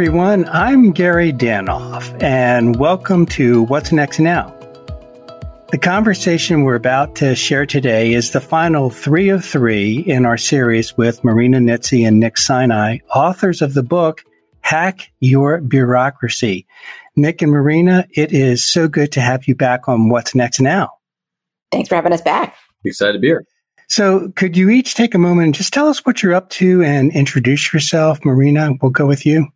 everyone. I'm Gary Danoff, and welcome to What's Next Now. The conversation we're about to share today is the final three of three in our series with Marina Nitze and Nick Sinai, authors of the book Hack Your Bureaucracy. Nick and Marina, it is so good to have you back on What's Next Now. Thanks for having us back. Excited to be here. So, could you each take a moment and just tell us what you're up to and introduce yourself? Marina, we'll go with you.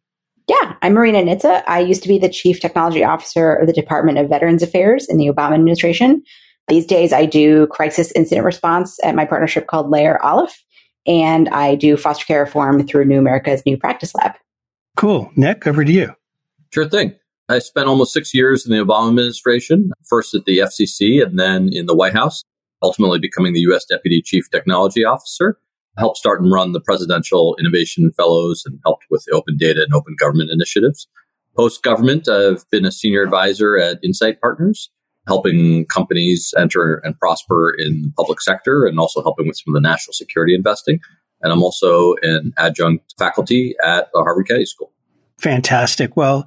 Yeah, I'm Marina Nitze. I used to be the Chief Technology Officer of the Department of Veterans Affairs in the Obama administration. These days, I do crisis incident response at my partnership called Layer Aleph, and I do foster care reform through New America's New Practice Lab. Cool. Nick, over to you. Sure thing. I spent almost six years in the Obama administration, first at the FCC and then in the White House, ultimately becoming the U.S. Deputy Chief Technology Officer helped start and run the Presidential Innovation Fellows and helped with the open data and open government initiatives. Post government, I've been a senior advisor at Insight Partners, helping companies enter and prosper in the public sector and also helping with some of the national security investing. And I'm also an adjunct faculty at the Harvard Kennedy School. Fantastic. Well,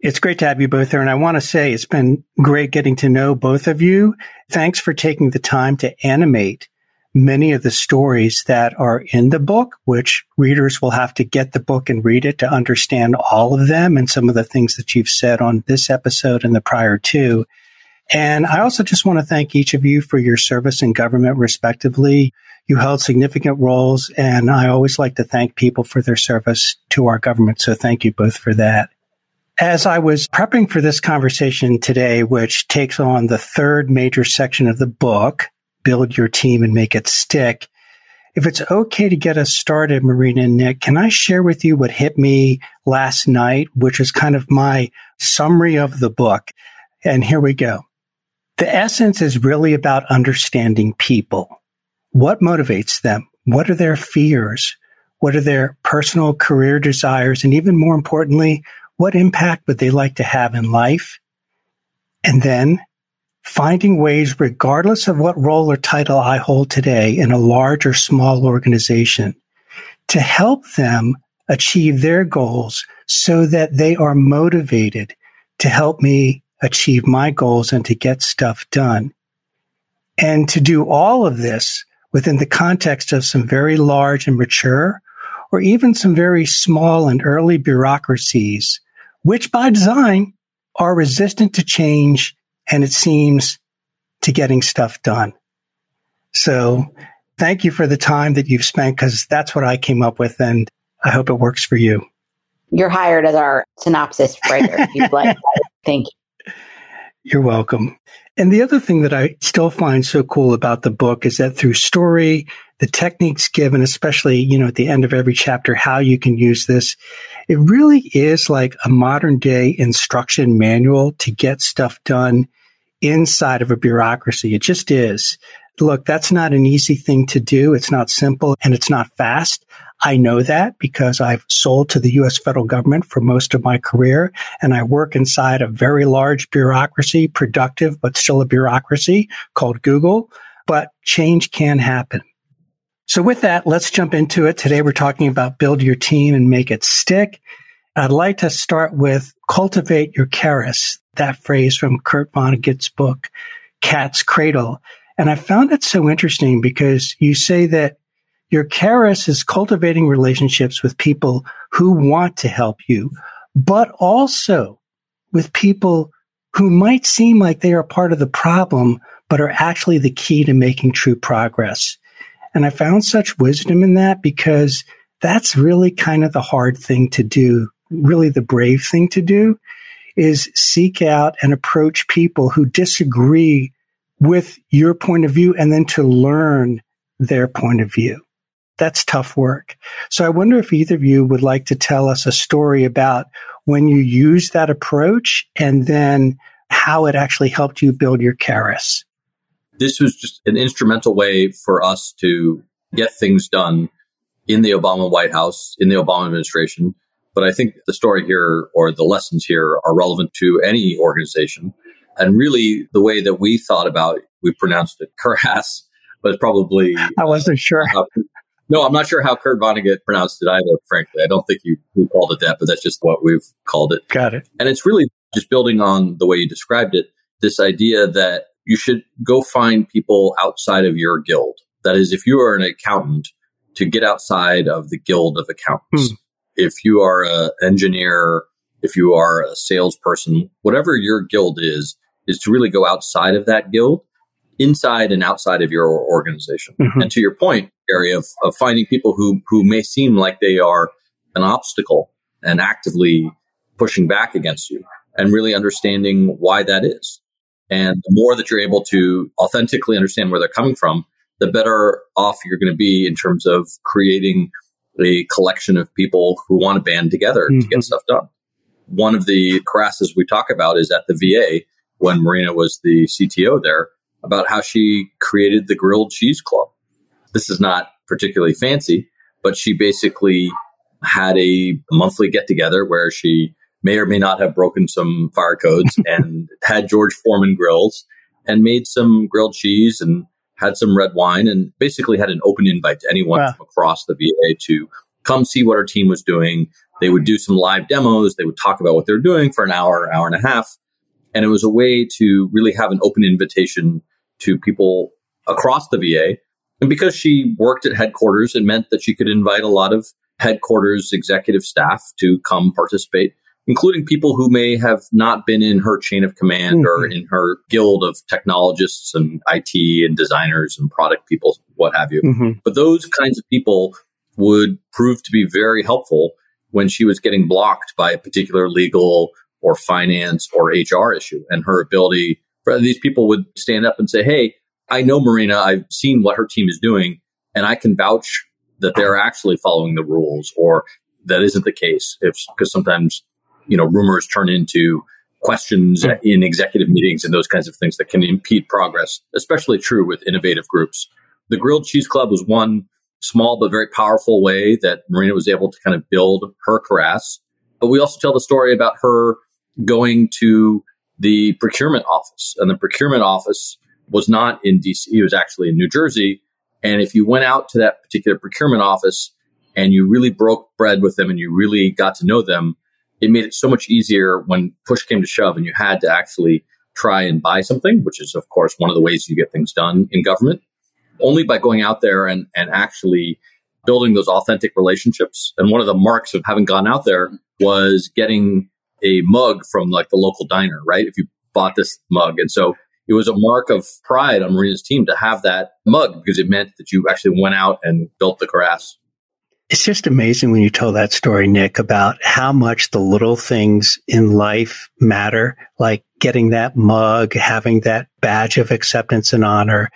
it's great to have you both here. And I want to say it's been great getting to know both of you. Thanks for taking the time to animate many of the stories that are in the book, which readers will have to get the book and read it to understand all of them and some of the things that you've said on this episode and the prior two. And I also just want to thank each of you for your service in government, respectively. You held significant roles, and I always like to thank people for their service to our government. So thank you both for that. As I was prepping for this conversation today, which takes on the third major section of the book, build your team and make it stick. If it's okay to get us started, Marina and Nick, can I share with you what hit me last night, which is kind of my summary of the book? And here we go. The essence is really about understanding people. What motivates them? What are their fears? What are their personal career desires? And even more importantly, what impact would they like to have in life? And then finding ways, regardless of what role or title I hold today in a large or small organization, to help them achieve their goals so that they are motivated to help me achieve my goals and to get stuff done. And to do all of this within the context of some very large and mature, or even some very small and early bureaucracies, which by design are resistant to change and it seems to getting stuff done. So thank you for the time that you've spent because that's what I came up with and I hope it works for you. You're hired as our synopsis writer. You'd like Thank you. You're welcome. And the other thing that I still find so cool about the book is that through story, the techniques given, especially, you know, at the end of every chapter, how you can use this, it really is like a modern day instruction manual to get stuff done inside of a bureaucracy. It just is. Look, that's not an easy thing to do. It's not simple and it's not fast. I know that because I've sold to the US federal government for most of my career and I work inside a very large bureaucracy, productive, but still a bureaucracy called Google. But change can happen. So with that, let's jump into it. Today we're talking about build your team and make it stick. I'd like to start with cultivate your Karass, that phrase from Kurt Vonnegut's book, Cat's Cradle. And I found it so interesting because you say that your Karass is cultivating relationships with people who want to help you, but also with people who might seem like they are part of the problem, but are actually the key to making true progress. And I found such wisdom in that because that's really kind of the hard thing to do, really the brave thing to do is seek out and approach people who disagree with your point of view and then to learn their point of view that's tough work. So I wonder if either of you would like to tell us a story about when you used that approach and then how it actually helped you build your Karass. This was just an instrumental way for us to get things done in the Obama White House, in the Obama administration. But I think the story here or the lessons here are relevant to any organization. And really, the way that we thought about, we pronounced it Karass, but probably I wasn't sure. Uh, No, I'm not sure how Kurt Vonnegut pronounced it either, frankly. I don't think you, you called it that, but that's just what we've called it. Got it. And it's really just building on the way you described it, this idea that you should go find people outside of your guild. That is, if you are an accountant, to get outside of the guild of accountants. Hmm. If you are an engineer, if you are a salesperson, whatever your guild is, is to really go outside of that guild, inside and outside of your organization. Mm-hmm. And to your point, Gary, of, of finding people who, who may seem like they are an obstacle and actively pushing back against you and really understanding why that is. And the more that you're able to authentically understand where they're coming from, the better off you're going to be in terms of creating a collection of people who want to band together mm-hmm. to get mm-hmm. stuff done. One of the Karasses we talk about is at the VA when Marina was the CTO there about how she created the grilled cheese club. This is not particularly fancy, but she basically had a monthly get together where she may or may not have broken some fire codes and had George Foreman grills and made some grilled cheese and had some red wine and basically had an open invite to anyone wow. from across the VA to come see what our team was doing. They would do some live demos. They would talk about what they're doing for an hour, hour and a half. And it was a way to really have an open invitation to people across the VA. And because she worked at headquarters, it meant that she could invite a lot of headquarters executive staff to come participate including people who may have not been in her chain of command mm-hmm. or in her guild of technologists and IT and designers and product people, what have you. Mm-hmm. But those kinds of people would prove to be very helpful when she was getting blocked by a particular legal or finance or HR issue. And her ability for these people would stand up and say, Hey, I know Marina. I've seen what her team is doing and I can vouch that they're actually following the rules or that isn't the case. If because sometimes you know, rumors turn into questions mm. in executive meetings and those kinds of things that can impede progress, especially true with innovative groups. The Grilled Cheese Club was one small but very powerful way that Marina was able to kind of build her Karass. But we also tell the story about her going to the procurement office. And the procurement office was not in DC, it was actually in New Jersey. And if you went out to that particular procurement office and you really broke bread with them and you really got to know them, it made it so much easier when push came to shove and you had to actually try and buy something, which is, of course, one of the ways you get things done in government. Only by going out there and, and actually building those authentic relationships. And one of the marks of having gone out there was getting a mug from like the local diner, right? If you bought this mug. And so it was a mark of pride on Marina's team to have that mug because it meant that you actually went out and built the Karass. It's just amazing when you tell that story, Nick, about how much the little things in life matter, like getting that mug, having that badge of acceptance and honor,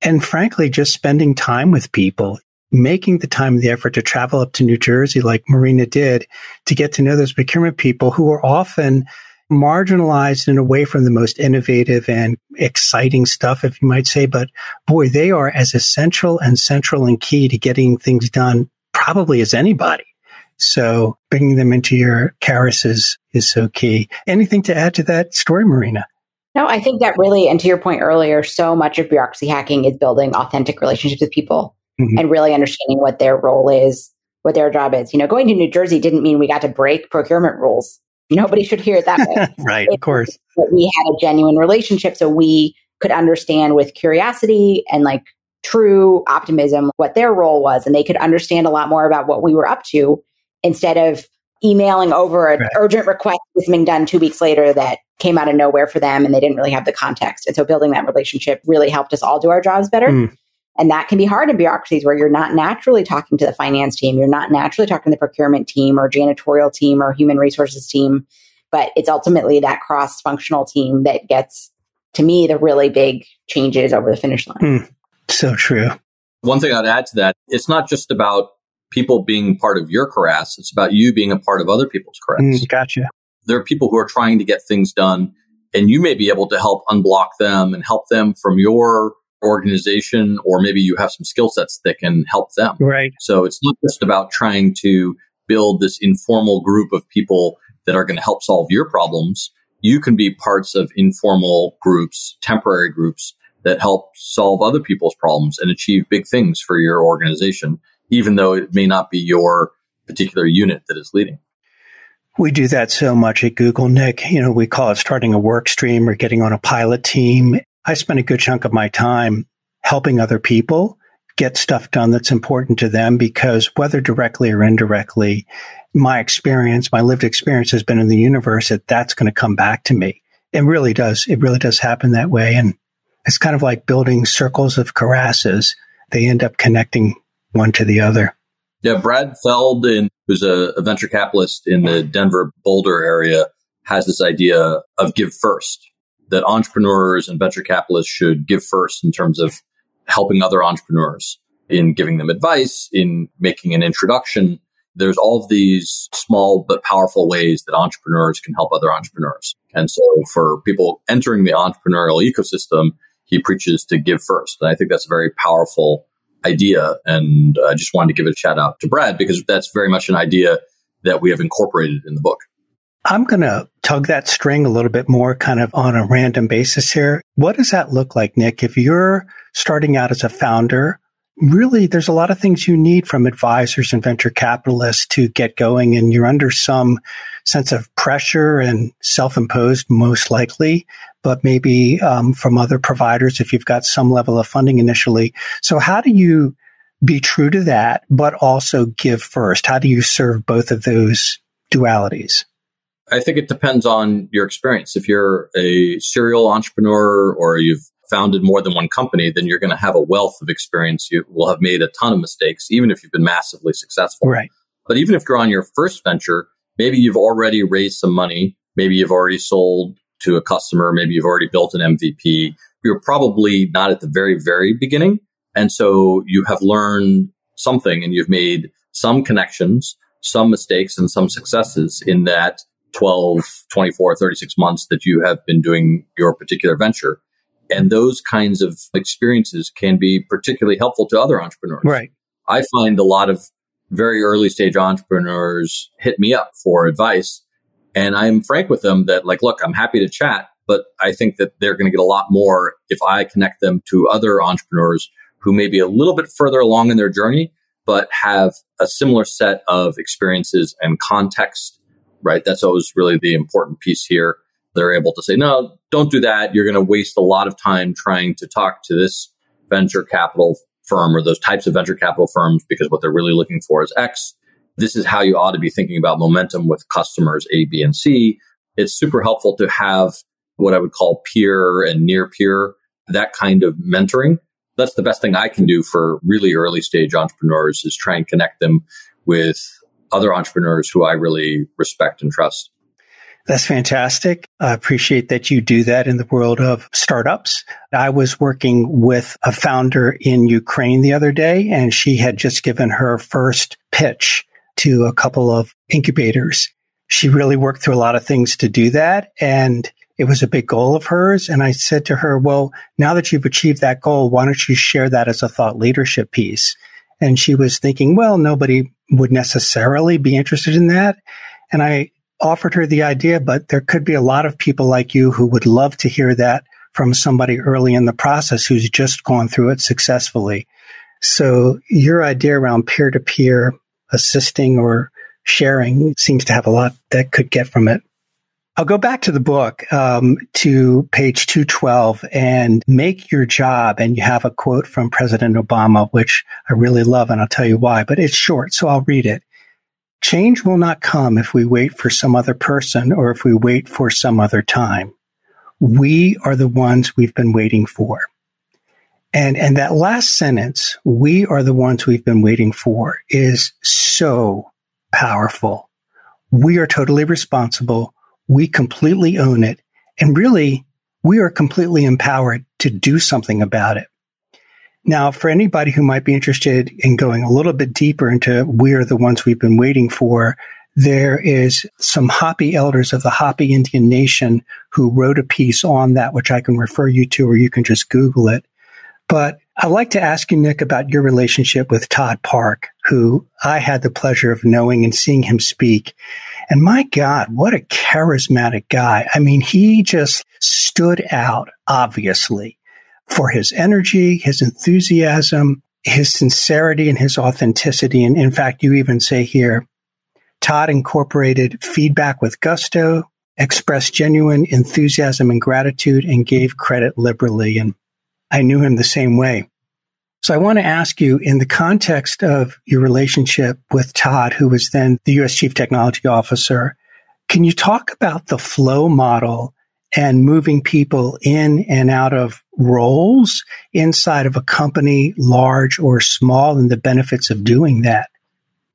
and frankly, just spending time with people, making the time and the effort to travel up to New Jersey like Marina did to get to know those procurement people who are often marginalized and away from the most innovative and exciting stuff, if you might say. But boy, they are as essential and central and key to getting things done probably as anybody. So bringing them into your Karass is, is so key. Anything to add to that story, Marina? No, I think that really, and to your point earlier, so much of bureaucracy hacking is building authentic relationships with people mm-hmm. and really understanding what their role is, what their job is. You know, going to New Jersey didn't mean we got to break procurement rules. Nobody should hear it that way. right, it, of course. We had a genuine relationship so we could understand with curiosity and like true optimism what their role was and they could understand a lot more about what we were up to instead of emailing over an right. urgent request was being done two weeks later that came out of nowhere for them and they didn't really have the context. And so building that relationship really helped us all do our jobs better. Mm. And that can be hard in bureaucracies where you're not naturally talking to the finance team, you're not naturally talking to the procurement team or janitorial team or human resources team, but it's ultimately that cross functional team that gets to me the really big changes over the finish line. Mm. So true. One thing I'd add to that, it's not just about people being part of your Karass, it's about you being a part of other people's Karass. Mm, gotcha. There are people who are trying to get things done, and you may be able to help unblock them and help them from your organization, or maybe you have some skill sets that can help them. Right. So it's not just about trying to build this informal group of people that are going to help solve your problems. You can be parts of informal groups, temporary groups that help solve other people's problems and achieve big things for your organization even though it may not be your particular unit that is leading. We do that so much at Google, Nick. You know, we call it starting a work stream or getting on a pilot team. I spend a good chunk of my time helping other people get stuff done that's important to them because whether directly or indirectly, my experience, my lived experience has been in the universe that that's going to come back to me. It really does. It really does happen that way. And it's kind of like building circles of Karasses. They end up connecting one to the other. Yeah, Brad Feld, in, who's a, a venture capitalist in the Denver Boulder area, has this idea of give first, that entrepreneurs and venture capitalists should give first in terms of helping other entrepreneurs, in giving them advice, in making an introduction. There's all of these small but powerful ways that entrepreneurs can help other entrepreneurs. And so for people entering the entrepreneurial ecosystem, he preaches to give first. And I think that's a very powerful idea. And I just wanted to give a shout out to Brad because that's very much an idea that we have incorporated in the book. I'm going to tug that string a little bit more kind of on a random basis here. What does that look like, Nick? If you're starting out as a founder, really there's a lot of things you need from advisors and venture capitalists to get going and you're under some sense of pressure and self-imposed most likely but maybe um, from other providers if you've got some level of funding initially so how do you be true to that but also give first how do you serve both of those dualities I think it depends on your experience. If you're a serial entrepreneur or you've founded more than one company, then you're going to have a wealth of experience. You will have made a ton of mistakes, even if you've been massively successful. Right. But even if you're on your first venture, maybe you've already raised some money. Maybe you've already sold to a customer. Maybe you've already built an MVP. You're probably not at the very, very beginning. And so you have learned something and you've made some connections, some mistakes and some successes in that 12, 24, 36 months that you have been doing your particular venture. And those kinds of experiences can be particularly helpful to other entrepreneurs. Right. I find a lot of very early stage entrepreneurs hit me up for advice. And I'm frank with them that, like, look, I'm happy to chat, but I think that they're going to get a lot more if I connect them to other entrepreneurs who may be a little bit further along in their journey, but have a similar set of experiences and context, right? That's always really the important piece here they're able to say, no, don't do that. You're going to waste a lot of time trying to talk to this venture capital firm or those types of venture capital firms because what they're really looking for is X. This is how you ought to be thinking about momentum with customers A, B, and C. It's super helpful to have what I would call peer and near peer, that kind of mentoring. That's the best thing I can do for really early stage entrepreneurs is try and connect them with other entrepreneurs who I really respect and trust. That's fantastic. I appreciate that you do that in the world of startups. I was working with a founder in Ukraine the other day, and she had just given her first pitch to a couple of incubators. She really worked through a lot of things to do that. And it was a big goal of hers. And I said to her, well, now that you've achieved that goal, why don't you share that as a thought leadership piece? And she was thinking, well, nobody would necessarily be interested in that. And I offered her the idea, but there could be a lot of people like you who would love to hear that from somebody early in the process who's just gone through it successfully. So your idea around peer to peer assisting or sharing seems to have a lot that could get from it. I'll go back to the book um, to page 212 and make your job. And you have a quote from President Obama, which I really love, and I'll tell you why, but it's short, so I'll read it. Change will not come if we wait for some other person or if we wait for some other time. We are the ones we've been waiting for. And, and that last sentence, we are the ones we've been waiting for is so powerful. We are totally responsible. We completely own it. And really, we are completely empowered to do something about it. Now, for anybody who might be interested in going a little bit deeper into we are the ones we've been waiting for, there is some Hopi elders of the Hopi Indian Nation who wrote a piece on that, which I can refer you to, or you can just Google it. But I'd like to ask you, Nick, about your relationship with Todd Park, who I had the pleasure of knowing and seeing him speak. And my God, what a charismatic guy. I mean, he just stood out, obviously for his energy, his enthusiasm. his sincerity and his authenticity. And in fact, you even say here, Todd incorporated feedback with gusto, expressed genuine enthusiasm and gratitude, and gave credit liberally. And I knew him the same way. So I want to ask you in the context of your relationship with Todd, who was then the U.S. Chief Technology Officer, can you talk about the flow model and moving people in and out of roles inside of a company, large or small, and the benefits of doing that?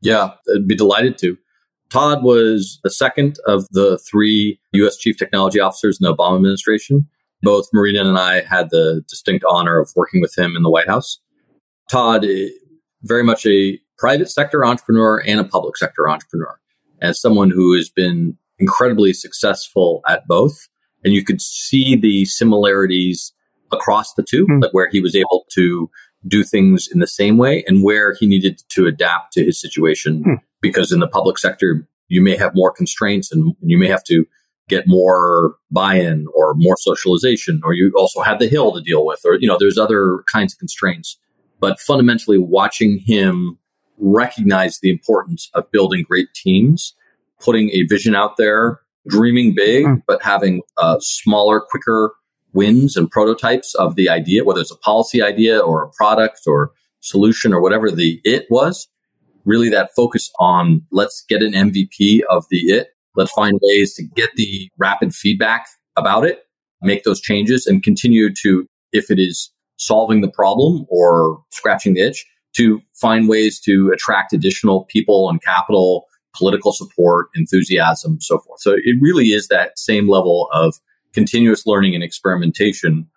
Yeah, I'd be delighted to. Todd was the second of the three U.S. chief technology officers in the Obama administration. Both Marina and I had the distinct honor of working with him in the White House. Todd, eh, very much a private sector entrepreneur and a public sector entrepreneur, as someone who has been incredibly successful at both. And you could see the similarities across the two, mm. like where he was able to do things in the same way and where he needed to adapt to his situation. Mm. Because in the public sector, you may have more constraints and you may have to get more buy-in or more socialization, or you also have the hill to deal with, or, you know, there's other kinds of constraints. But fundamentally watching him recognize the importance of building great teams, putting a vision out there, dreaming big, mm. but having uh, smaller, quicker wins and prototypes of the idea, whether it's a policy idea or a product or solution or whatever the it was. Really, that focus on let's get an MVP of the it. Let's find ways to get the rapid feedback about it, make those changes, and continue to, if it is solving the problem or scratching the itch, to find ways to attract additional people and capital, political support, enthusiasm, so forth. So it really is that same level of continuous learning and experimentation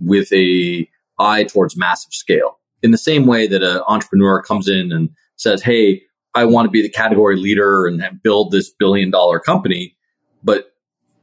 with a eye towards massive scale. In the same way that an entrepreneur comes in and says, Hey, I want to be the category leader and build this billion dollar company. But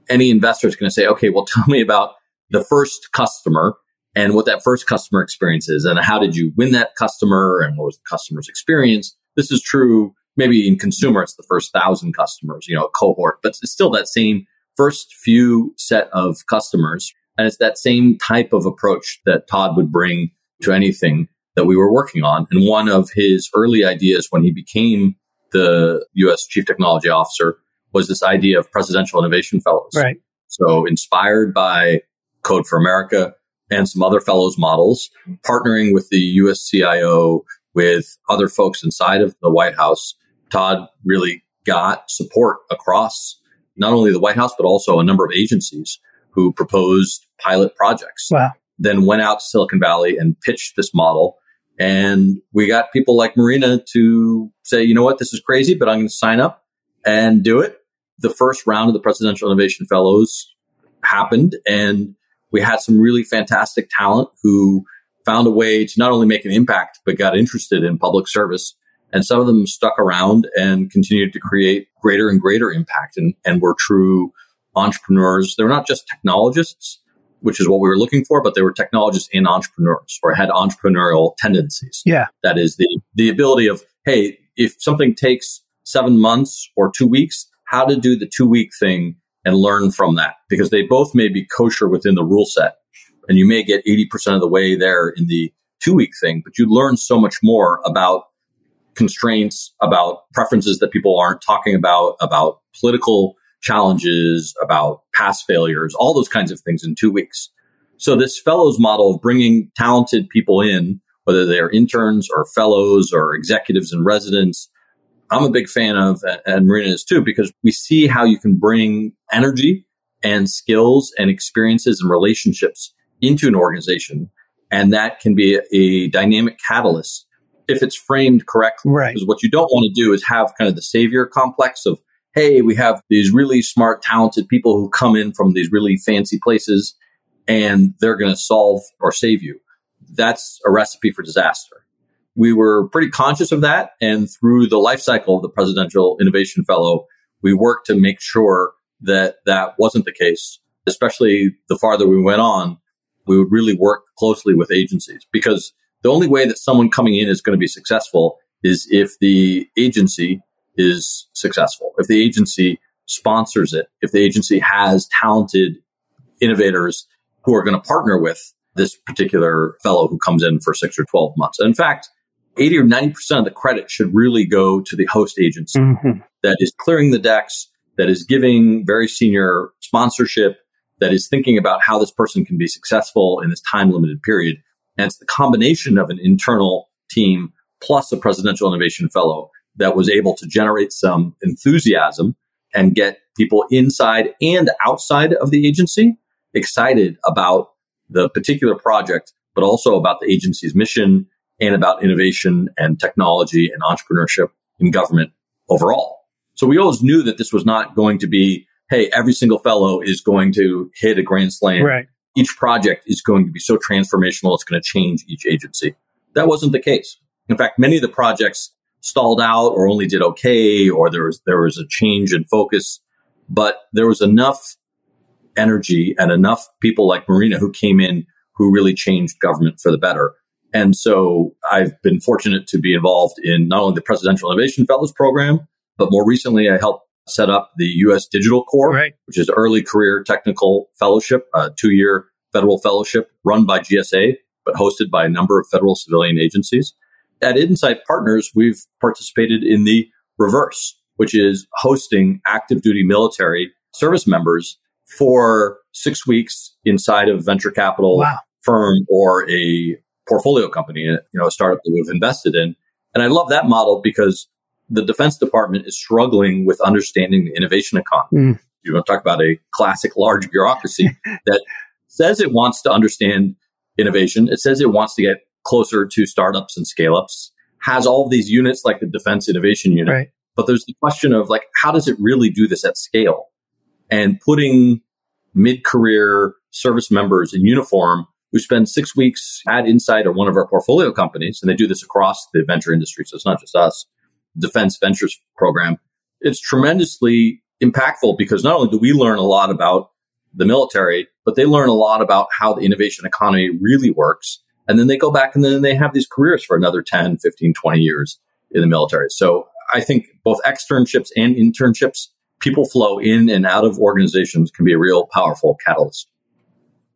any investor is going to say, okay, well, tell me about the first customer and what that first customer experience is and how did you win that customer and what was the customer's experience. This is true maybe in consumer, it's the first thousand customers, you know, cohort, but it's still that same first few set of customers. And it's that same type of approach that Todd would bring to anything that we were working on. And one of his early ideas when he became the US Chief Technology Officer was this idea of presidential innovation fellows. Right. So inspired by Code for America and some other fellows models, partnering with the US CIO, with other folks inside of the White House, Todd really got support across not only the White House, but also a number of agencies who proposed pilot projects. Wow. Then went out to Silicon Valley and pitched this model. And we got people like Marina to say, you know what, this is crazy, but I'm going to sign up and do it. The first round of the Presidential Innovation Fellows happened, and we had some really fantastic talent who found a way to not only make an impact, but got interested in public service and some of them stuck around and continued to create greater and greater impact and, and were true entrepreneurs. They were not just technologists, which is what we were looking for, but they were technologists and entrepreneurs or had entrepreneurial tendencies. Yeah. That is the, the ability of, hey, if something takes seven months or two weeks, how to do the two week thing and learn from that because they both may be kosher within the rule set and you may get 80% of the way there in the two week thing, but you learn so much more about constraints, about preferences that people aren't talking about, about political challenges, about past failures, all those kinds of things in two weeks. So this fellows model of bringing talented people in, whether they're interns or fellows or executives and residents, I'm a big fan of, and Marina is too, because we see how you can bring energy and skills and experiences and relationships into an organization. And that can be a, a dynamic catalyst if it's framed correctly. Right. Because what you don't want to do is have kind of the savior complex of, hey, we have these really smart, talented people who come in from these really fancy places and they're going to solve or save you. That's a recipe for disaster. We were pretty conscious of that. And through the life cycle of the Presidential Innovation Fellow, we worked to make sure that that wasn't the case, especially the farther we went on. We would really work closely with agencies because the only way that someone coming in is going to be successful is if the agency is successful, if the agency sponsors it, if the agency has talented innovators who are going to partner with this particular fellow who comes in for six or 12 months. in fact, 80 or 90% of the credit should really go to the host agency mm-hmm. that is clearing the decks, that is giving very senior sponsorship, that is thinking about how this person can be successful in this time limited period. And it's the combination of an internal team plus a presidential innovation fellow that was able to generate some enthusiasm and get people inside and outside of the agency excited about the particular project, but also about the agency's mission and about innovation and technology and entrepreneurship in government overall. So we always knew that this was not going to be, hey, every single fellow is going to hit a grand slam. Right. Each project is going to be so transformational, it's going to change each agency. That wasn't the case. In fact, many of the projects stalled out or only did okay, or there was, there was a change in focus, but there was enough energy and enough people like Marina who came in who really changed government for the better. And so I've been fortunate to be involved in not only the Presidential Innovation Fellows Program, but more recently I helped set up the U.S. Digital Corps, right. which is early career technical fellowship, a two year federal fellowship run by GSA, but hosted by a number of federal civilian agencies. At Insight Partners, we've participated in the reverse, which is hosting active duty military service members for six weeks inside of venture capital wow. firm or a portfolio company, you know, a startup that we've invested in. And I love that model because the Defense Department is struggling with understanding the innovation economy. Mm. You want to talk about a classic large bureaucracy that says it wants to understand innovation. It says it wants to get closer to startups and scale ups, has all these units like the Defense Innovation Unit. Right. But there's the question of like, how does it really do this at scale? And putting mid career service members in uniform who spend six weeks at Insight or one of our portfolio companies, and they do this across the venture industry. So it's not just us, Defense Ventures program. It's tremendously impactful because not only do we learn a lot about the military, but they learn a lot about how the innovation economy really works. And then they go back and then they have these careers for another 10, 15, 20 years in the military. So I think both externships and internships people flow in and out of organizations can be a real powerful catalyst.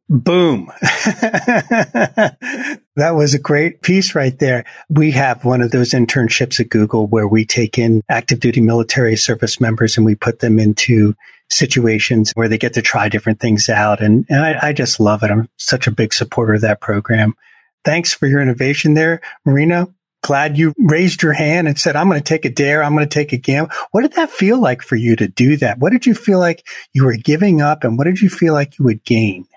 Boom. that was a great piece right there. We have one of those internships at Google where we take in active duty military service members and we put them into situations where they get to try different things out. And, and I, I just love it. I'm such a big supporter of that program. Thanks for your innovation there, Marina glad you raised your hand and said, I'm going to take a dare. I'm going to take a gamble. What did that feel like for you to do that? What did you feel like you were giving up and what did you feel like you would gain?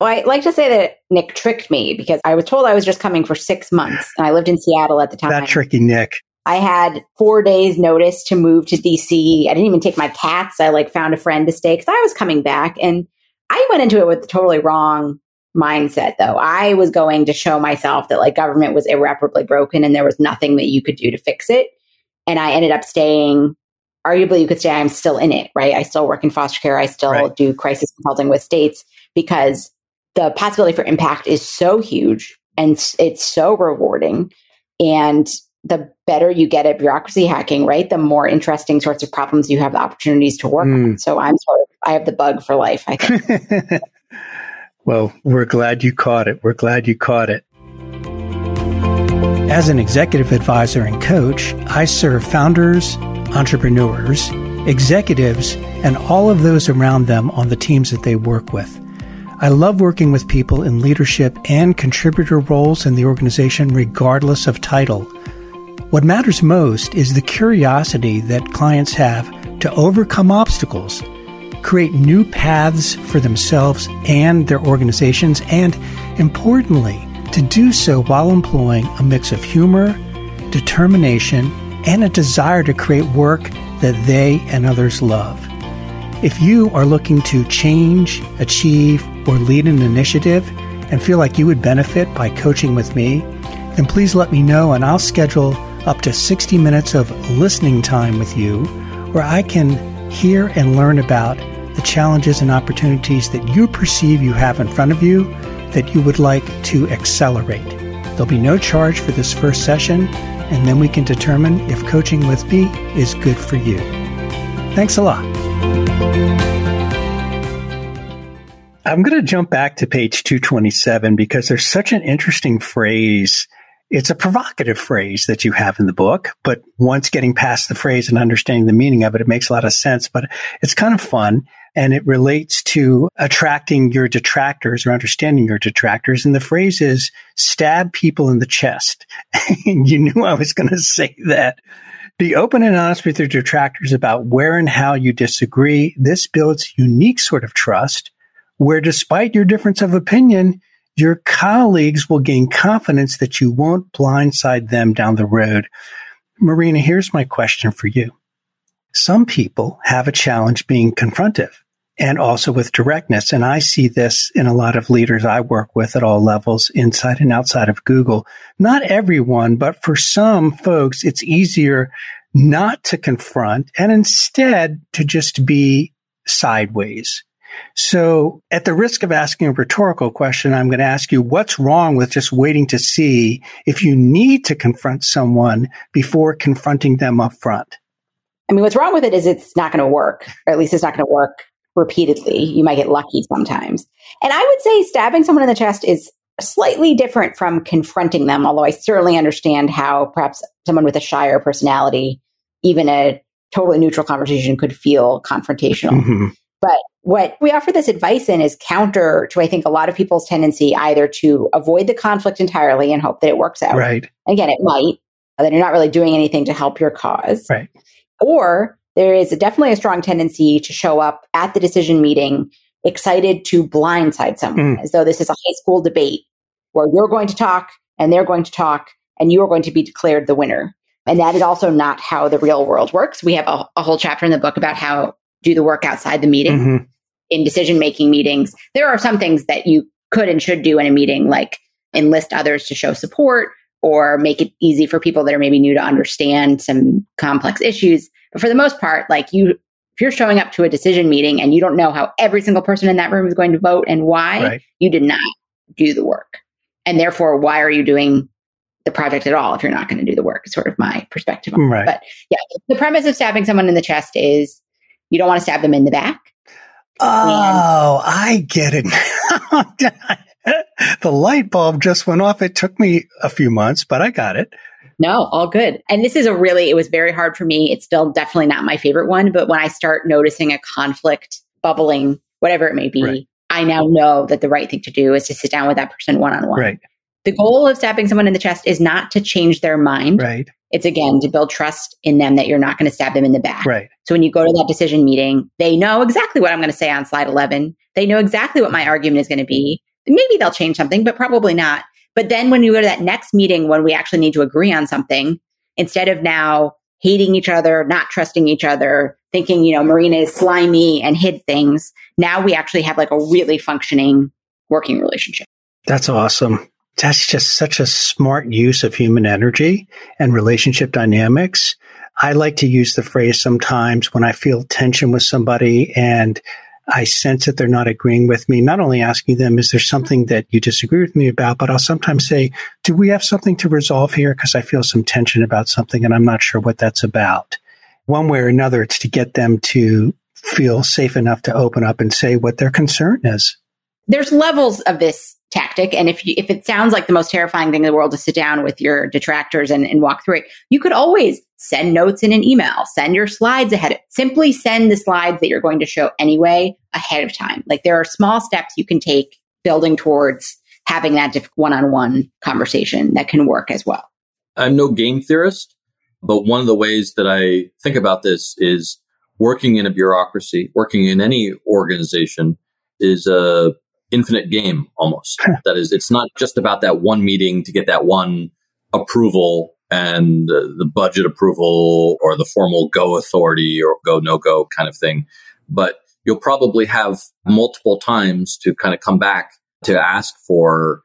Well, I like to say that Nick tricked me because I was told I was just coming for six months and I lived in Seattle at the time. That tricky Nick. I had four days notice to move to DC. I didn't even take my cats. I like found a friend to stay because I was coming back and I went into it with the totally wrong mindset though. I was going to show myself that like government was irreparably broken and there was nothing that you could do to fix it. And I ended up staying, arguably you could say I'm still in it, right? I still work in foster care. I still right. do crisis consulting with states because the possibility for impact is so huge and it's so rewarding. And the better you get at bureaucracy hacking, right? The more interesting sorts of problems you have the opportunities to work mm. on. So I'm sort of, I have the bug for life, I think. Well, we're glad you caught it. We're glad you caught it. As an executive advisor and coach, I serve founders, entrepreneurs, executives, and all of those around them on the teams that they work with. I love working with people in leadership and contributor roles in the organization, regardless of title. What matters most is the curiosity that clients have to overcome obstacles create new paths for themselves and their organizations, and importantly, to do so while employing a mix of humor, determination, and a desire to create work that they and others love. If you are looking to change, achieve, or lead an initiative and feel like you would benefit by coaching with me, then please let me know and I'll schedule up to 60 minutes of listening time with you where I can hear and learn about the challenges and opportunities that you perceive you have in front of you that you would like to accelerate. There'll be no charge for this first session, and then we can determine if coaching with me is good for you. Thanks a lot. I'm going to jump back to page 227 because there's such an interesting phrase. It's a provocative phrase that you have in the book, but once getting past the phrase and understanding the meaning of it, it makes a lot of sense, but it's kind of fun and it relates to attracting your detractors or understanding your detractors. And the phrase is stab people in the chest. and you knew I was going to say that. Be open and honest with your detractors about where and how you disagree. This builds unique sort of trust where despite your difference of opinion, your colleagues will gain confidence that you won't blindside them down the road. Marina, here's my question for you. Some people have a challenge being confrontive and also with directness. And I see this in a lot of leaders I work with at all levels, inside and outside of Google. Not everyone, but for some folks, it's easier not to confront and instead to just be sideways. So at the risk of asking a rhetorical question, I'm going to ask you what's wrong with just waiting to see if you need to confront someone before confronting them up front? I mean, what's wrong with it is it's not going to work, or at least it's not going to work repeatedly. You might get lucky sometimes. And I would say stabbing someone in the chest is slightly different from confronting them, although I certainly understand how perhaps someone with a shyer personality, even a totally neutral conversation could feel confrontational. Mm-hmm. But what we offer this advice in is counter to, I think, a lot of people's tendency either to avoid the conflict entirely and hope that it works out. Right. again, it might, that you're not really doing anything to help your cause. Right. Or there is a, definitely a strong tendency to show up at the decision meeting excited to blindside someone, mm. as though this is a high school debate where you're going to talk and they're going to talk and you are going to be declared the winner. And that is also not how the real world works. We have a, a whole chapter in the book about how do the work outside the meeting mm-hmm. In decision making meetings. There are some things that you could and should do in a meeting, like enlist others to show support or make it easy for people that are maybe new to understand some complex issues. But for the most part, like you, if you're showing up to a decision meeting and you don't know how every single person in that room is going to vote and why, right. you did not do the work. And therefore, why are you doing the project at all if you're not going to do the work? Is sort of my perspective right. it. But yeah, the premise of stabbing someone in the chest is you don't want to stab them in the back. Oh, I get it. the light bulb just went off. It took me a few months, but I got it. No, all good. And this is a really, it was very hard for me. It's still definitely not my favorite one, but when I start noticing a conflict bubbling, whatever it may be, right. I now know that the right thing to do is to sit down with that person one on one. Right. The goal of stabbing someone in the chest is not to change their mind. Right. It's again to build trust in them that you're not going to stab them in the back. Right. So when you go to that decision meeting, they know exactly what I'm going to say on slide 11. They know exactly what my argument is going to be. Maybe they'll change something, but probably not. But then when you go to that next meeting, when we actually need to agree on something, instead of now hating each other, not trusting each other, thinking, you know, Marina is slimy and hid things, now we actually have like a really functioning working relationship. That's awesome. That's just such a smart use of human energy and relationship dynamics. I like to use the phrase sometimes when I feel tension with somebody and I sense that they're not agreeing with me, not only asking them, is there something that you disagree with me about, but I'll sometimes say, do we have something to resolve here? Because I feel some tension about something and I'm not sure what that's about. One way or another, it's to get them to feel safe enough to open up and say what their concern is. There's levels of this tactic. And if you, if it sounds like the most terrifying thing in the world to sit down with your detractors and, and walk through it, you could always send notes in an email, send your slides ahead. Of, simply send the slides that you're going to show anyway ahead of time. Like there are small steps you can take building towards having that one-on-one conversation that can work as well. I'm no game theorist, but one of the ways that I think about this is working in a bureaucracy, working in any organization is a infinite game almost. that is, it's not just about that one meeting to get that one approval and uh, the budget approval or the formal go authority or go no go kind of thing. But you'll probably have multiple times to kind of come back to ask for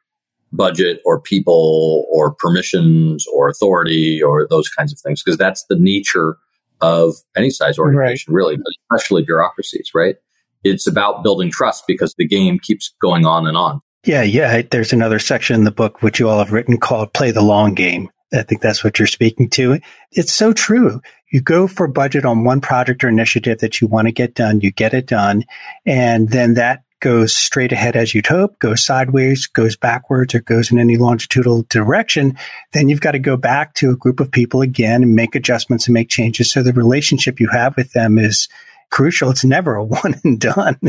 budget or people or permissions or authority or those kinds of things because that's the nature of any size organization, right. really, but especially bureaucracies, right? It's about building trust because the game keeps going on and on. Yeah, yeah. There's another section in the book which you all have written called Play the Long Game. I think that's what you're speaking to. It's so true. You go for budget on one project or initiative that you want to get done, you get it done, and then that goes straight ahead as you'd hope, goes sideways, goes backwards, or goes in any longitudinal direction, then you've got to go back to a group of people again and make adjustments and make changes. So the relationship you have with them is crucial. It's never a one and done.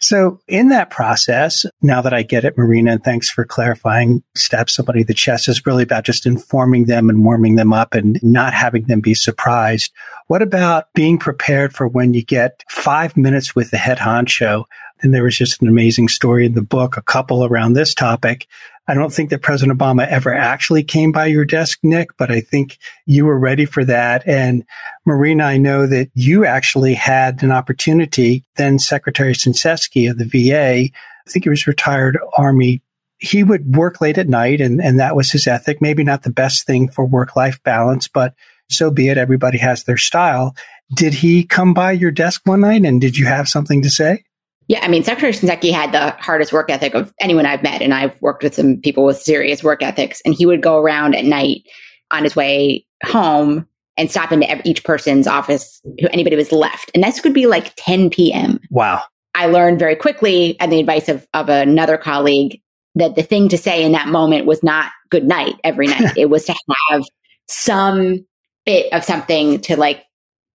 So in that process, now that I get it, Marina, and thanks for clarifying, stab somebody the chest is really about just informing them and warming them up and not having them be surprised. What about being prepared for when you get five minutes with the head honcho? And there was just an amazing story in the book, a couple around this topic I don't think that President Obama ever actually came by your desk, Nick, but I think you were ready for that. And Marina, I know that you actually had an opportunity. Then Secretary Shinseki of the VA, I think he was retired Army. He would work late at night and, and that was his ethic. Maybe not the best thing for work life balance, but so be it. Everybody has their style. Did he come by your desk one night and did you have something to say? Yeah, I mean, Secretary Shinseki had the hardest work ethic of anyone I've met, and I've worked with some people with serious work ethics. And he would go around at night on his way home and stop into each person's office who anybody was left, and this could be like 10 p.m. Wow! I learned very quickly, at the advice of of another colleague, that the thing to say in that moment was not "good night" every night. it was to have some bit of something to like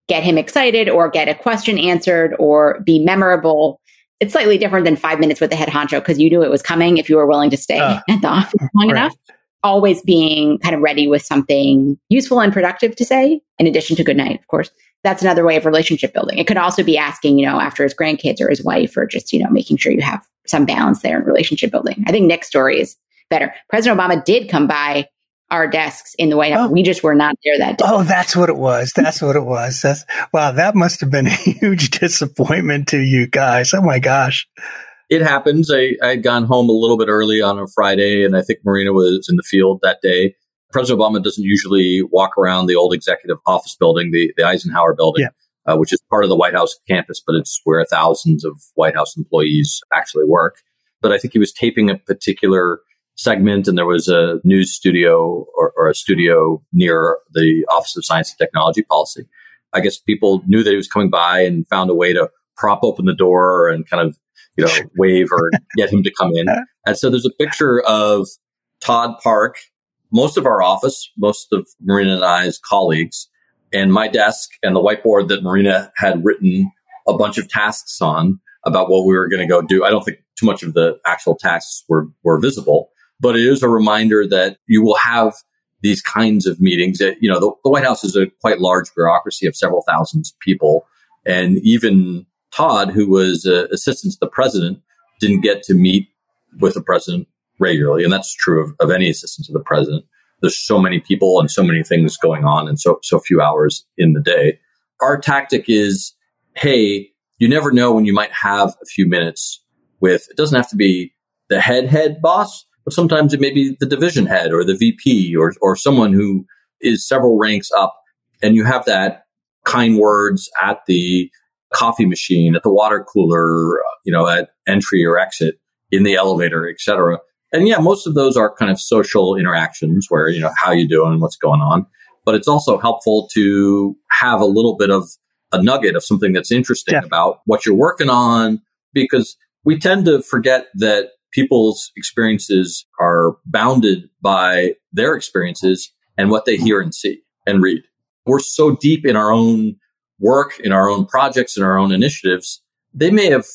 get him excited or get a question answered or be memorable it's slightly different than five minutes with the head honcho because you knew it was coming if you were willing to stay uh, at the office long right. enough. Always being kind of ready with something useful and productive to say, in addition to good night, of course. That's another way of relationship building. It could also be asking, you know, after his grandkids or his wife, or just, you know, making sure you have some balance there in relationship building. I think Nick's story is better. President Obama did come by our desks in the White House. Oh. We just were not there that day. Oh, that's what it was. That's what it was. That's wow. That must have been a huge disappointment to you guys. Oh my gosh. It happens. I, I had gone home a little bit early on a Friday, and I think Marina was in the field that day. President Obama doesn't usually walk around the old executive office building, the, the Eisenhower building, yeah. uh, which is part of the White House campus, but it's where thousands of White House employees actually work. But I think he was taping a particular segment, and there was a news studio or, or, a studio near the Office of Science and Technology Policy. I guess people knew that he was coming by and found a way to prop open the door and kind of, you know, wave or get him to come in. And so there's a picture of Todd Park, most of our office, most of Marina and I's colleagues, and my desk and the whiteboard that Marina had written a bunch of tasks on about what we were going to go do. I don't think too much of the actual tasks were, were visible, but it is a reminder that you will have these kinds of meetings that, you know, the, the White House is a quite large bureaucracy of several thousands people. And even Todd, who was uh, assistant to the president, didn't get to meet with the president regularly. And that's true of, of any assistant to the president. There's so many people and so many things going on and so, so few hours in the day. Our tactic is, Hey, you never know when you might have a few minutes with, it doesn't have to be the head head boss, sometimes it may be the division head or the VP or, or someone who is several ranks up. And you have that kind words at the coffee machine, at the water cooler, you know, at entry or exit in the elevator, etc. And yeah, most of those are kind of social interactions where, you know, how you doing and what's going on. But it's also helpful to have a little bit of a nugget of something that's interesting yeah. about what you're working on because we tend to forget that people's experiences are bounded by their experiences and what they hear and see and read. We're so deep in our own work, in our own projects, in our own initiatives. They may have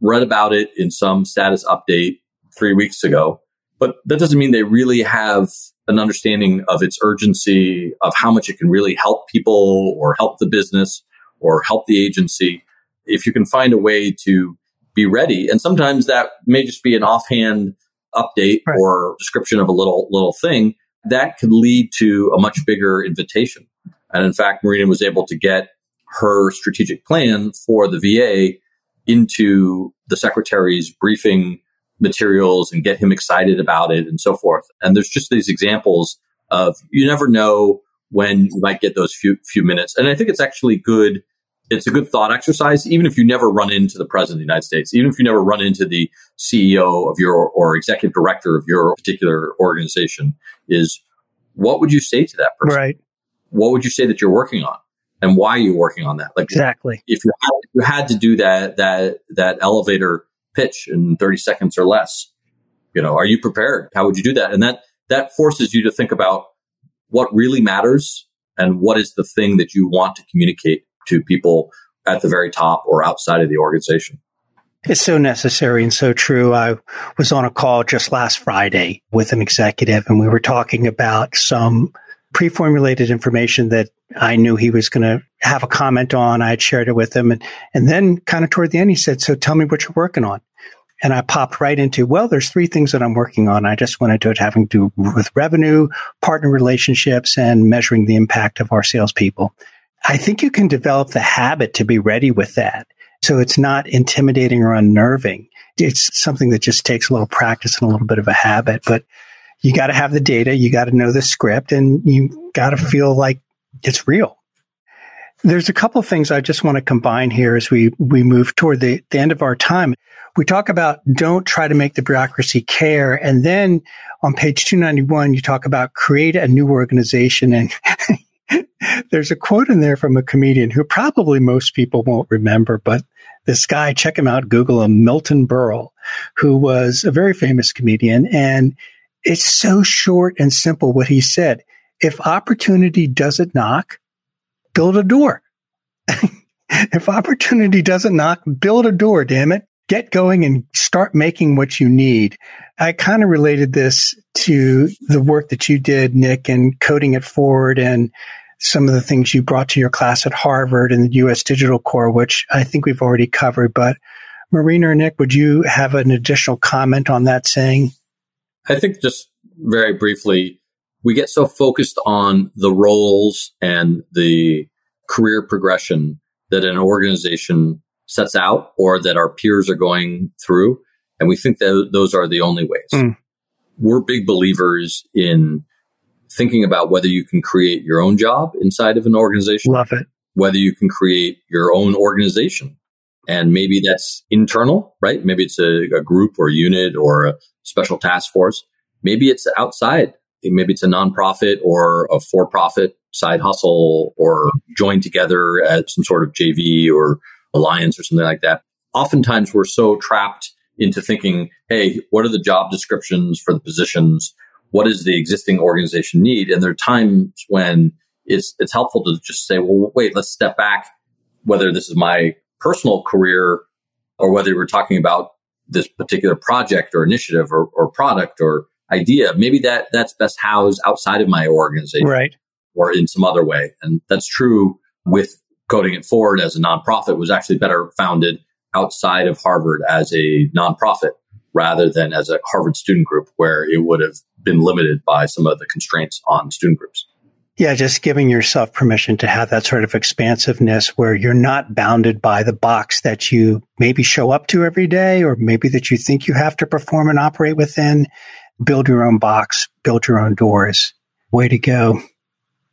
read about it in some status update three weeks ago, but that doesn't mean they really have an understanding of its urgency, of how much it can really help people or help the business or help the agency. If you can find a way to be ready. And sometimes that may just be an offhand update right. or description of a little little thing that could lead to a much bigger invitation. And in fact, Marina was able to get her strategic plan for the VA into the secretary's briefing materials and get him excited about it and so forth. And there's just these examples of you never know when you might get those few few minutes. And I think it's actually good it's a good thought exercise, even if you never run into the president of the United States, even if you never run into the CEO of your or executive director of your particular organization, is what would you say to that person? Right. What would you say that you're working on? and why are you working on that? Like exactly. If you had, if you had to do that that that elevator pitch in 30 seconds or less, you know, are you prepared? How would you do that? And that that forces you to think about what really matters and what is the thing that you want to communicate to people at the very top or outside of the organization. It's so necessary and so true. I was on a call just last Friday with an executive and we were talking about some pre-formulated information that I knew he was going to have a comment on. I had shared it with him. And, and then kind of toward the end, he said, so tell me what you're working on. And I popped right into, well, there's three things that I'm working on. I just went into it having to do with revenue, partner relationships, and measuring the impact of our salespeople. I think you can develop the habit to be ready with that. So it's not intimidating or unnerving. It's something that just takes a little practice and a little bit of a habit, but you got to have the data. You got to know the script and you got to feel like it's real. There's a couple of things I just want to combine here as we, we move toward the, the end of our time. We talk about don't try to make the bureaucracy care. And then on page 291, you talk about create a new organization. And there's a quote in there from a comedian who probably most people won't remember, but this guy, check him out, Google him, Milton Berle, who was a very famous comedian. And it's so short and simple what he said. If opportunity doesn't knock, build a door. if opportunity doesn't knock, build a door, damn it. Get going and start making what you need. I kind of related this to the work that you did, Nick, and coding it forward and some of the things you brought to your class at Harvard and the U.S. Digital Corps, which I think we've already covered. But Marina or Nick, would you have an additional comment on that saying? I think just very briefly, we get so focused on the roles and the career progression that an organization sets out or that our peers are going through. And we think that those are the only ways. Mm. We're big believers in thinking about whether you can create your own job inside of an organization. Love it. Whether you can create your own organization. And maybe that's internal, right? Maybe it's a, a group or unit or a special task force. Maybe it's outside. Maybe it's a nonprofit or a for profit side hustle or join together at some sort of JV or alliance or something like that. Oftentimes we're so trapped into thinking, Hey, what are the job descriptions for the positions? What does the existing organization need? And there are times when it's, it's helpful to just say, well, wait, let's step back. Whether this is my personal career or whether we're talking about this particular project or initiative or, or product or idea. Maybe that that's best housed outside of my organization, right, or in some other way. And that's true with coding it forward as a nonprofit was actually better founded outside of Harvard as a nonprofit rather than as a Harvard student group where it would have been limited by some of the constraints on student groups. Yeah, just giving yourself permission to have that sort of expansiveness where you're not bounded by the box that you maybe show up to every day or maybe that you think you have to perform and operate within build your own box, build your own doors. Way to go.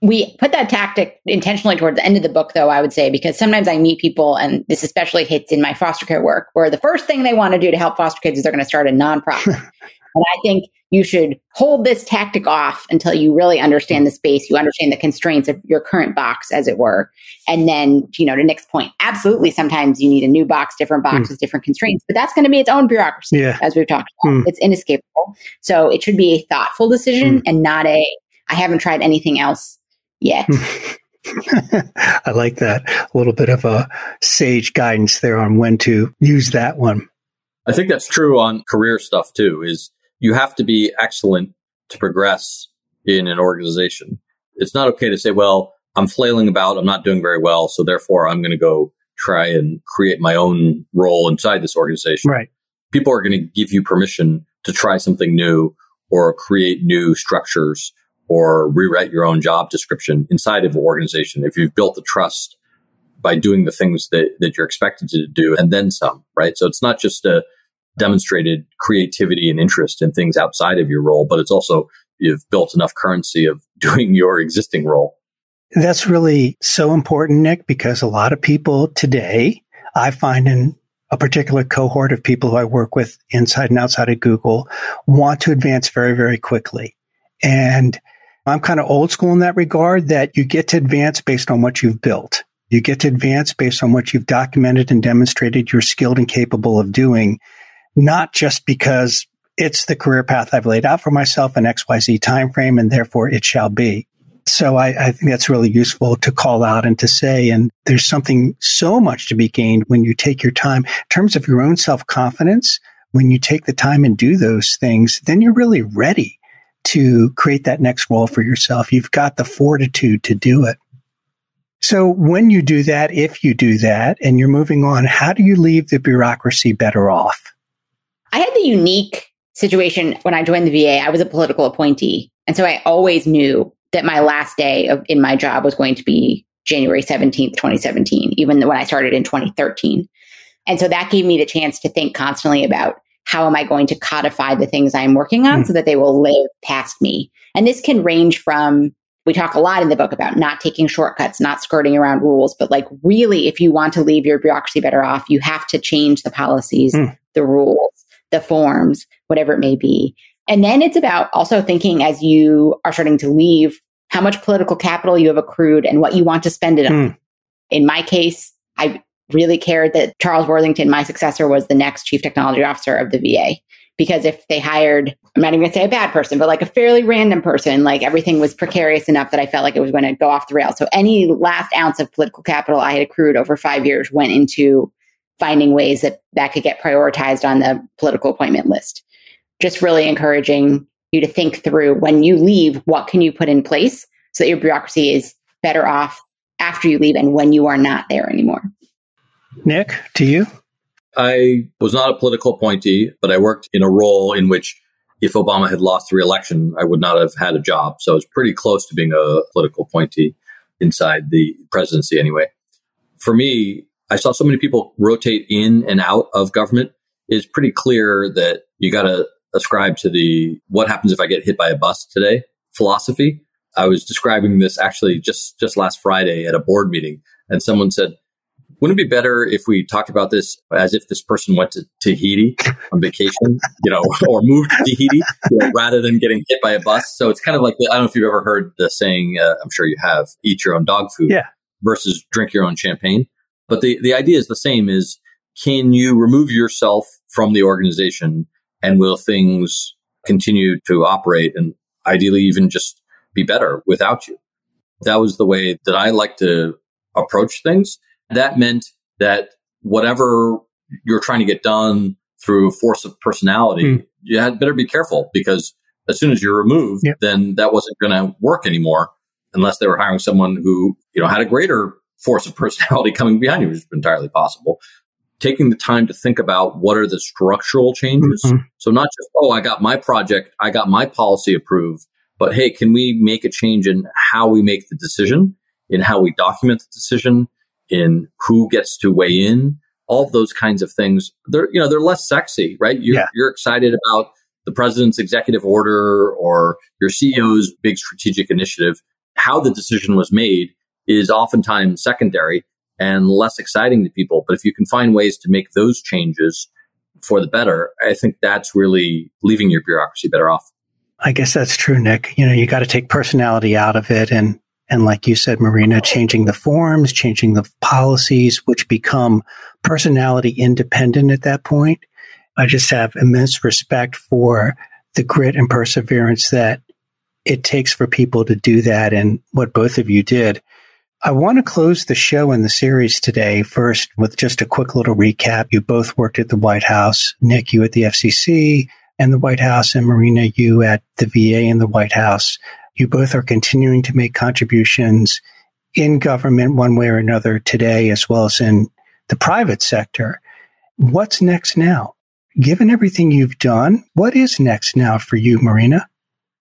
We put that tactic intentionally towards the end of the book, though, I would say, because sometimes I meet people, and this especially hits in my foster care work, where the first thing they want to do to help foster kids is they're going to start a nonprofit. and I think you should hold this tactic off until you really understand the space, you understand the constraints of your current box, as it were. And then, you know, to Nick's point, absolutely sometimes you need a new box, different box mm. with different constraints, but that's going to be its own bureaucracy, yeah. as we've talked about. Mm. It's inescapable. So it should be a thoughtful decision mm. and not a, I haven't tried anything else yet. I like that. A little bit of a sage guidance there on when to use that one. I think that's true on career stuff too, is you have to be excellent to progress in an organization. It's not okay to say, well, I'm flailing about. I'm not doing very well. So therefore I'm going to go try and create my own role inside this organization. Right. People are going to give you permission to try something new or create new structures or rewrite your own job description inside of an organization. If you've built the trust by doing the things that, that you're expected to do and then some, right? So it's not just a, demonstrated creativity and interest in things outside of your role, but it's also you've built enough currency of doing your existing role. That's really so important, Nick, because a lot of people today, I find in a particular cohort of people who I work with inside and outside of Google want to advance very, very quickly. And I'm kind of old school in that regard that you get to advance based on what you've built. You get to advance based on what you've documented and demonstrated you're skilled and capable of doing, not just because it's the career path I've laid out for myself in XYZ timeframe and therefore it shall be. So I, I, think that's really useful to call out and to say. And there's something so much to be gained when you take your time in terms of your own self confidence. When you take the time and do those things, then you're really ready to create that next role for yourself. You've got the fortitude to do it. So when you do that, if you do that and you're moving on, how do you leave the bureaucracy better off? I had the unique situation when I joined the VA. I was a political appointee. And so I always knew that my last day of, in my job was going to be January 17th, 2017, even when I started in 2013. And so that gave me the chance to think constantly about how am I going to codify the things I'm working on mm. so that they will live past me? And this can range from, we talk a lot in the book about not taking shortcuts, not skirting around rules, but like really, if you want to leave your bureaucracy better off, you have to change the policies, mm. the rules, the forms, whatever it may be. And then it's about also thinking as you are starting to leave how much political capital you have accrued and what you want to spend it on. Mm. In my case, I really cared that Charles Worthington, my successor, was the next chief technology officer of the VA. Because if they hired, I'm not even going to say a bad person, but like a fairly random person, like everything was precarious enough that I felt like it was going to go off the rails. So any last ounce of political capital I had accrued over five years went into finding ways that that could get prioritized on the political appointment list. Just really encouraging you to think through when you leave, what can you put in place so that your bureaucracy is better off after you leave and when you are not there anymore. Nick, to you? I was not a political appointee, but I worked in a role in which if Obama had lost the election, I would not have had a job. So I was pretty close to being a political appointee inside the presidency anyway. For me, I saw so many people rotate in and out of government. It's pretty clear that you got to ascribe to the what happens if I get hit by a bus today philosophy. I was describing this actually just just last Friday at a board meeting, and someone said, wouldn't it be better if we talked about this as if this person went to Tahiti on vacation, you know, or moved to Tahiti you know, rather than getting hit by a bus? So it's kind of like the, I don't know if you've ever heard the saying, uh, I'm sure you have, eat your own dog food yeah. versus drink your own champagne. But the, the idea is the same is can you remove yourself from the organization and will things continue to operate and ideally even just be better without you? That was the way that I like to approach things. That meant that whatever you're trying to get done through force of personality, mm. you had better be careful because as soon as you're removed, yep. then that wasn't going to work anymore unless they were hiring someone who, you know, had a greater force of personality coming behind you, which is entirely possible. Taking the time to think about what are the structural changes. Mm-hmm. So not just, oh, I got my project, I got my policy approved, but hey, can we make a change in how we make the decision, in how we document the decision, in who gets to weigh in, all those kinds of things. They're, you know, they're less sexy, right? You're, yeah. you're excited about the president's executive order or your CEO's big strategic initiative. How the decision was made is oftentimes secondary and less exciting to people. But if you can find ways to make those changes for the better, I think that's really leaving your bureaucracy better off. I guess that's true, Nick. You know, you got to take personality out of it and and like you said, Marina, changing the forms, changing the policies, which become personality independent at that point. I just have immense respect for the grit and perseverance that it takes for people to do that and what both of you did. I want to close the show and the series today first with just a quick little recap. You both worked at the White House. Nick, you at the FCC and the White House, and Marina, you at the VA and the White House. You both are continuing to make contributions in government one way or another today, as well as in the private sector. What's next now? Given everything you've done, what is next now for you, Marina?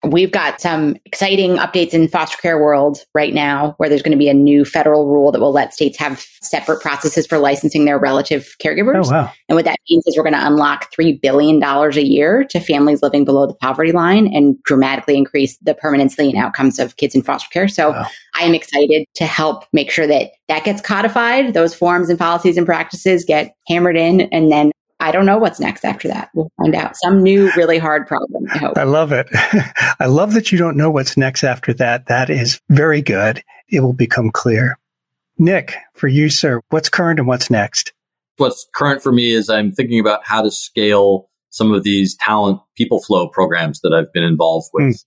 We've got some exciting updates in foster care world right now where there's going to be a new federal rule that will let states have separate processes for licensing their relative caregivers. Oh, wow. And what that means is we're going to unlock $3 billion a year to families living below the poverty line and dramatically increase the permanency and outcomes of kids in foster care. So wow. I am excited to help make sure that that gets codified. Those forms and policies and practices get hammered in and then I don't know what's next after that. We'll find out. Some new, really hard problem, I hope. I love it. I love that you don't know what's next after that. That is very good. It will become clear. Nick, for you, sir, what's current and what's next? What's current for me is I'm thinking about how to scale some of these talent people flow programs that I've been involved with. Mm.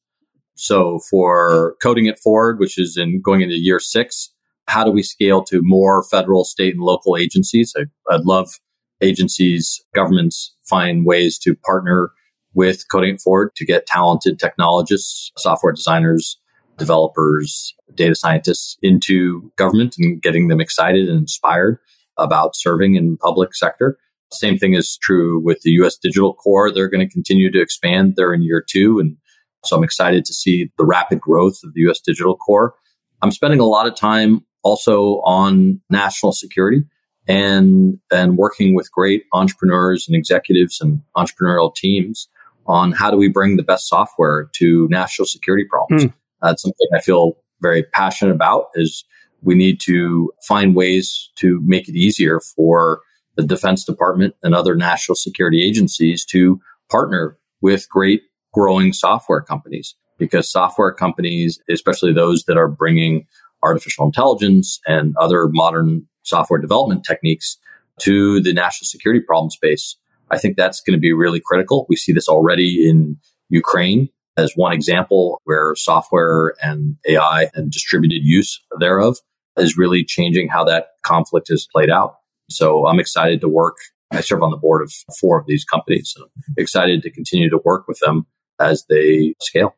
So for coding it forward, which is in going into year six, how do we scale to more federal, state, and local agencies? I, I'd love agencies, governments find ways to partner with Coding It Forward to get talented technologists, software designers, developers, data scientists into government and getting them excited and inspired about serving in public sector. Same thing is true with the US Digital Corps. They're going to continue to expand. They're in year two. And so I'm excited to see the rapid growth of the US Digital Corps. I'm spending a lot of time also on national security and and working with great entrepreneurs and executives and entrepreneurial teams on how do we bring the best software to national security problems. Mm. That's something I feel very passionate about is we need to find ways to make it easier for the Defense Department and other national security agencies to partner with great growing software companies because software companies, especially those that are bringing artificial intelligence and other modern software development techniques to the national security problem space. I think that's going to be really critical. We see this already in Ukraine as one example where software and AI and distributed use thereof is really changing how that conflict is played out. So I'm excited to work. I serve on the board of four of these companies. So excited to continue to work with them as they scale.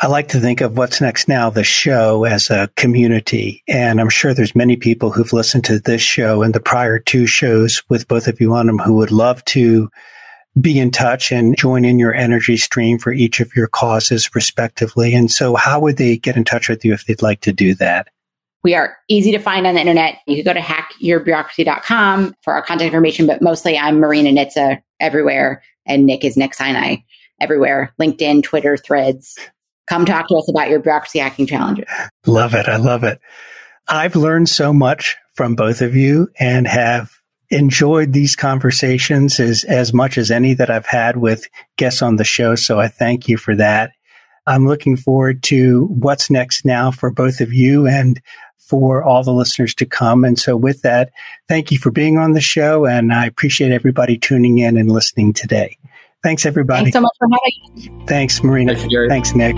I like to think of what's next now, the show as a community. And I'm sure there's many people who've listened to this show and the prior two shows with both of you on them who would love to be in touch and join in your energy stream for each of your causes respectively. And so how would they get in touch with you if they'd like to do that? We are easy to find on the internet. You can go to hackyourbureaucracy.com for our contact information, but mostly I'm Marina Nitze everywhere and Nick is Nick Sinai everywhere. LinkedIn, Twitter, threads. Come talk to us about your bureaucracy hacking challenges. Love it. I love it. I've learned so much from both of you and have enjoyed these conversations as, as much as any that I've had with guests on the show. So I thank you for that. I'm looking forward to what's next now for both of you and for all the listeners to come. And so with that, thank you for being on the show. And I appreciate everybody tuning in and listening today. Thanks, everybody. Thanks so much for having me. Thanks, Marina. Thanks, Nick.